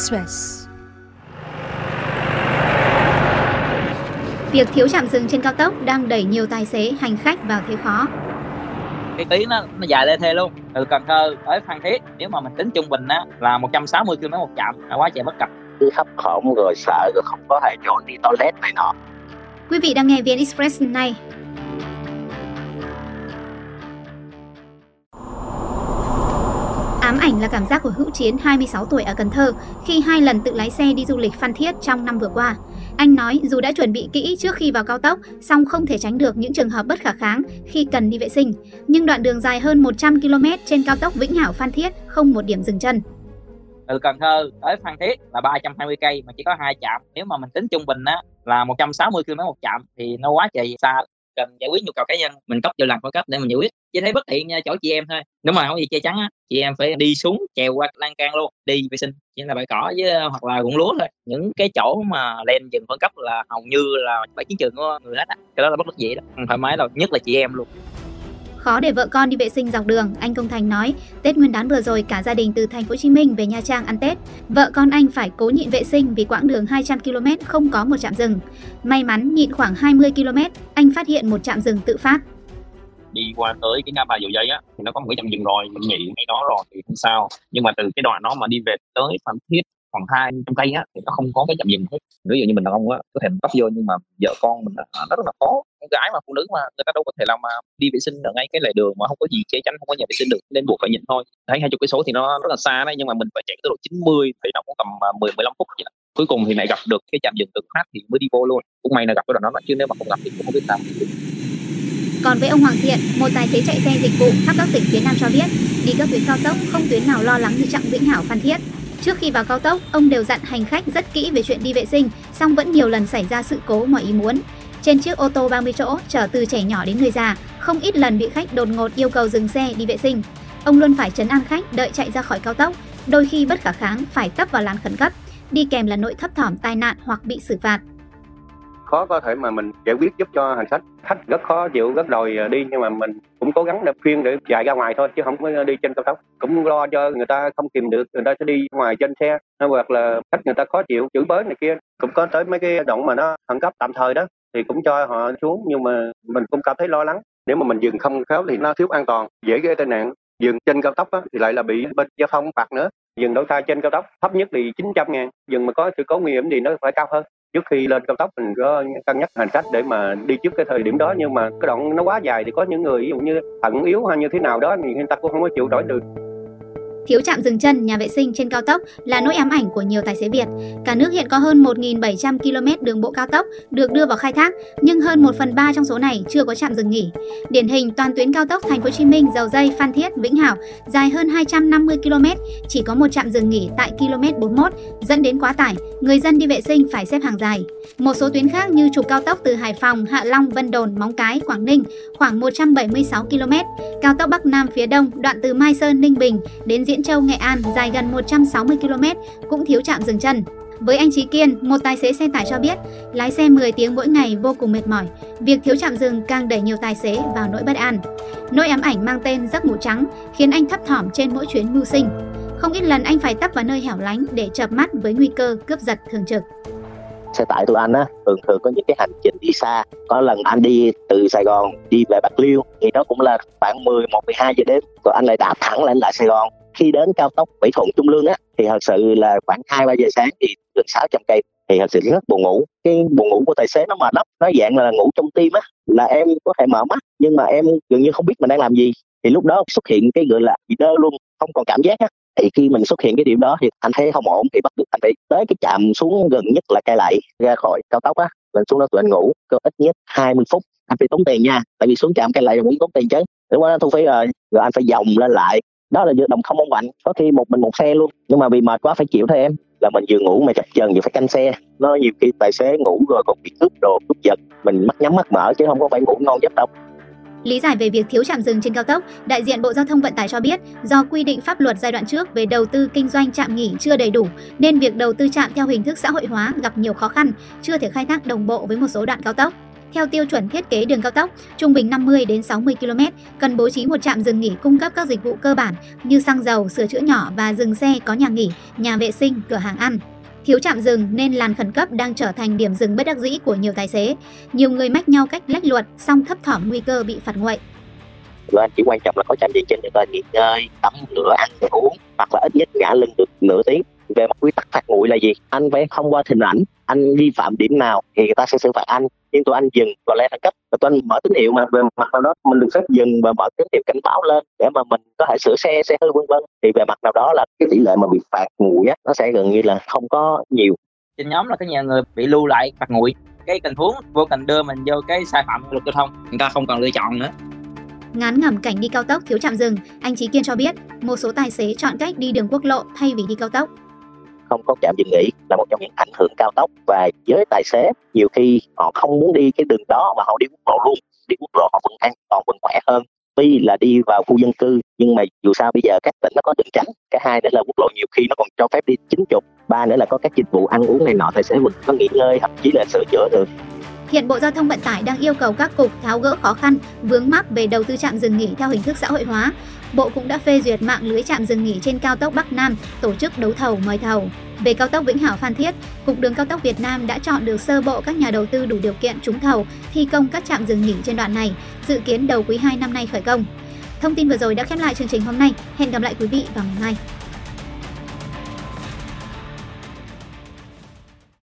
Express. Việc thiếu trạm dừng trên cao tốc đang đẩy nhiều tài xế hành khách vào thế khó. cái tuyến nó nó dài lê thê luôn từ Cần Thơ tới Phan Thiết nếu mà mình tính trung bình á là 160 km một chạm là quá trời bất cập cứ khắp khổng rồi sợ rồi không có hệ chỗ đi toilet này nọ Quý vị đang nghe VN Express này. Ám ảnh là cảm giác của Hữu Chiến 26 tuổi ở Cần Thơ khi hai lần tự lái xe đi du lịch Phan Thiết trong năm vừa qua. Anh nói dù đã chuẩn bị kỹ trước khi vào cao tốc, song không thể tránh được những trường hợp bất khả kháng khi cần đi vệ sinh. Nhưng đoạn đường dài hơn 100 km trên cao tốc Vĩnh Hảo Phan Thiết không một điểm dừng chân. từ Cần Thơ tới Phan Thiết là 320 cây mà chỉ có hai trạm nếu mà mình tính trung bình á là 160 km một trạm thì nó quá trời xa cần giải quyết nhu cầu cá nhân, mình cấp vô lần phân cấp để mình giải quyết. Chỉ thấy bất tiện nha, chỗ chị em thôi. Đúng mà không gì che chắn á, chị em phải đi xuống trèo qua lan can luôn, đi vệ sinh, chỉ là bãi cỏ với hoặc là ruộng lúa thôi. Những cái chỗ mà lên dừng phân cấp là hầu như là bãi chiến trường của người hết á, cái đó là bất đắc dĩ đó. Không thoải mái đâu nhất là chị em luôn. Khó để vợ con đi vệ sinh dọc đường, anh Công Thành nói, Tết Nguyên đán vừa rồi cả gia đình từ thành phố Hồ Chí Minh về Nha Trang ăn Tết. Vợ con anh phải cố nhịn vệ sinh vì quãng đường 200 km không có một trạm dừng. May mắn nhịn khoảng 20 km, anh phát hiện một trạm dừng tự phát. đi qua tới cái ngã ba dầu dây á thì nó có một cái chạm dừng rồi mình nghỉ ngay đó rồi thì không sao nhưng mà từ cái đoạn đó mà đi về tới phan thiết phần hai trong cây á thì nó không có cái chậm dừng hết. Ví dụ như mình đàn ông á có thể tấp vô nhưng mà vợ con mình nó rất là khó. Con gái mà phụ nữ mà người ta đâu có thể làm mà đi vệ sinh ở ngay cái lề đường mà không có gì che chắn không có nhà vệ sinh được nên buộc phải nhịn thôi. Thấy hai chục cái số thì nó rất là xa đấy nhưng mà mình phải chạy tới tốc độ 90 thì nó cũng tầm à, 10 15 phút vậy đó. cuối cùng thì lại gặp được cái chạm dừng tự phát thì mới đi vô luôn. Cũng may là gặp cái đoạn đó chứ nếu mà không gặp thì cũng không biết sao. Còn với ông Hoàng Thiện, một tài xế chạy xe dịch vụ khắp các tỉnh phía Nam cho biết, đi các tuyến cao tốc không tuyến nào lo lắng như chặng Vĩnh Hảo Phan Thiết. Trước khi vào cao tốc, ông đều dặn hành khách rất kỹ về chuyện đi vệ sinh, song vẫn nhiều lần xảy ra sự cố ngoài ý muốn. Trên chiếc ô tô 30 chỗ chở từ trẻ nhỏ đến người già, không ít lần bị khách đột ngột yêu cầu dừng xe đi vệ sinh. Ông luôn phải trấn an khách đợi chạy ra khỏi cao tốc, đôi khi bất khả kháng phải tấp vào làn khẩn cấp, đi kèm là nỗi thấp thỏm tai nạn hoặc bị xử phạt khó có thể mà mình giải quyết giúp cho hành khách. Khách rất khó chịu rất đòi ờ, đi nhưng mà mình cũng cố gắng để khuyên để chạy ra ngoài thôi chứ không có đi trên cao tốc. Cũng lo cho người ta không tìm được người ta sẽ đi ngoài trên xe hoặc là khách người ta khó chịu chửi bới này kia. Cũng có tới mấy cái đoạn mà nó khẩn cấp tạm thời đó thì cũng cho họ xuống nhưng mà mình cũng cảm thấy lo lắng. Nếu mà mình dừng không khéo thì nó thiếu an toàn dễ gây tai nạn. Dừng trên cao tốc á, thì lại là bị bên giao thông phạt nữa. Dừng đỗ sai trên cao tốc thấp nhất thì 900 ngàn. Dừng mà có sự cố nguy hiểm thì nó phải cao hơn trước khi lên cao tốc mình có cân nhắc hành khách để mà đi trước cái thời điểm đó, nhưng mà cái đoạn nó quá dài thì có những người, ví dụ như thận yếu hay như thế nào đó thì người ta cũng không có chịu đổi được. Thiếu trạm dừng chân, nhà vệ sinh trên cao tốc là nỗi ám ảnh của nhiều tài xế Việt. Cả nước hiện có hơn 1.700 km đường bộ cao tốc được đưa vào khai thác, nhưng hơn 1 phần 3 trong số này chưa có trạm dừng nghỉ. Điển hình toàn tuyến cao tốc Thành phố Hồ Chí Minh, Dầu Dây, Phan Thiết, Vĩnh Hảo dài hơn 250 km, chỉ có một trạm dừng nghỉ tại km 41, dẫn đến quá tải, người dân đi vệ sinh phải xếp hàng dài. Một số tuyến khác như trục cao tốc từ Hải Phòng, Hạ Long, Vân Đồn, Móng Cái, Quảng Ninh khoảng 176 km, cao tốc Bắc Nam phía Đông đoạn từ Mai Sơn, Ninh Bình đến Diễn Châu, Nghệ An dài gần 160 km cũng thiếu trạm dừng chân. Với anh Trí Kiên, một tài xế xe tải cho biết, lái xe 10 tiếng mỗi ngày vô cùng mệt mỏi. Việc thiếu trạm dừng càng đẩy nhiều tài xế vào nỗi bất an. Nỗi ám ảnh mang tên giấc ngủ trắng khiến anh thấp thỏm trên mỗi chuyến mưu sinh. Không ít lần anh phải tấp vào nơi hẻo lánh để chợp mắt với nguy cơ cướp giật thường trực. xe tải tụi anh á thường thường có những cái hành trình đi xa có lần anh đi từ Sài Gòn đi về Bạc Liêu thì đó cũng là khoảng 10 một 12 giờ đêm rồi anh lại đạp thẳng lên lại Sài Gòn khi đến cao tốc Mỹ Thuận Trung Lương á, thì thật sự là khoảng 2 3 giờ sáng thì được 600 cây. Thì thật sự rất buồn ngủ. Cái buồn ngủ của tài xế nó mà đắp nó dạng là ngủ trong tim á, là em có thể mở mắt, nhưng mà em gần như không biết mình đang làm gì. Thì lúc đó xuất hiện cái gọi là bị đơ luôn, không còn cảm giác á. Thì khi mình xuất hiện cái điểm đó thì anh thấy không ổn, thì bắt buộc anh phải tới cái trạm xuống gần nhất là cây lại ra khỏi cao tốc á. Mình xuống đó tụi anh ngủ có ít nhất 20 phút. Anh phải tốn tiền nha, tại vì xuống trạm cây lại cũng tốn tiền chứ. Đúng không? Thu phí rồi rồi anh phải vòng lên lại đó là vận động không ổn mạnh. Có khi một mình một xe luôn. Nhưng mà vì mệt quá phải chịu thôi em. Là mình vừa ngủ mà chập chờn vừa phải canh xe. Nó nhiều khi tài xế ngủ rồi còn bị cướp đồ cướp giật. Mình mắt nhắm mắt mở chứ không có phải ngủ ngon giấc đâu. Lý giải về việc thiếu trạm dừng trên cao tốc, đại diện Bộ Giao thông Vận tải cho biết, do quy định pháp luật giai đoạn trước về đầu tư kinh doanh trạm nghỉ chưa đầy đủ, nên việc đầu tư trạm theo hình thức xã hội hóa gặp nhiều khó khăn, chưa thể khai thác đồng bộ với một số đoạn cao tốc. Theo tiêu chuẩn thiết kế đường cao tốc, trung bình 50 đến 60 km, cần bố trí một trạm dừng nghỉ cung cấp các dịch vụ cơ bản như xăng dầu, sửa chữa nhỏ và dừng xe có nhà nghỉ, nhà vệ sinh, cửa hàng ăn. Thiếu trạm dừng nên làn khẩn cấp đang trở thành điểm dừng bất đắc dĩ của nhiều tài xế. Nhiều người mách nhau cách lách luật, song thấp thỏm nguy cơ bị phạt nguội. Tụi anh chỉ quan trọng là có trạm dừng chân để tụi nghỉ ngơi, tắm rửa, ăn uống hoặc là ít nhất ngã lưng được nửa tiếng về mặt quy tắc phạt nguội là gì? Anh phải không qua hình ảnh anh vi phạm điểm nào thì người ta sẽ xử phạt anh. Nhưng tụi anh dừng và lẽ khẩn cấp và tụi anh mở tín hiệu mà về mặt nào đó mình được phép dừng và mở tín hiệu cảnh báo lên để mà mình có thể sửa xe xe hư vân vân. Thì về mặt nào đó là cái tỷ lệ mà bị phạt nguội á nó sẽ gần như là không có nhiều. Trên nhóm là có nhiều người bị lưu lại phạt nguội. Cái tình huống vô tình đưa mình vô cái sai phạm luật giao thông người ta không còn lựa chọn nữa. Ngán ngẩm cảnh đi cao tốc thiếu trạm dừng, anh Trí Kiên cho biết một số tài xế chọn cách đi đường quốc lộ thay vì đi cao tốc không có trạm dừng nghỉ là một trong những ảnh hưởng cao tốc. Và với tài xế, nhiều khi họ không muốn đi cái đường đó mà họ đi quốc lộ luôn. Đi quốc lộ họ vẫn an toàn, vẫn khỏe hơn. Tuy là đi vào khu dân cư, nhưng mà dù sao bây giờ các tỉnh nó có đường tránh cái hai nữa là quốc lộ nhiều khi nó còn cho phép đi chín chục ba nữa là có các dịch vụ ăn uống này nọ tài xế vẫn có nghỉ ngơi thậm chí là sửa chữa được Hiện Bộ Giao thông Vận tải đang yêu cầu các cục tháo gỡ khó khăn, vướng mắc về đầu tư trạm dừng nghỉ theo hình thức xã hội hóa. Bộ cũng đã phê duyệt mạng lưới trạm dừng nghỉ trên cao tốc Bắc Nam, tổ chức đấu thầu mời thầu. Về cao tốc Vĩnh Hảo Phan Thiết, Cục Đường cao tốc Việt Nam đã chọn được sơ bộ các nhà đầu tư đủ điều kiện trúng thầu thi công các trạm dừng nghỉ trên đoạn này, dự kiến đầu quý 2 năm nay khởi công. Thông tin vừa rồi đã khép lại chương trình hôm nay. Hẹn gặp lại quý vị vào ngày mai.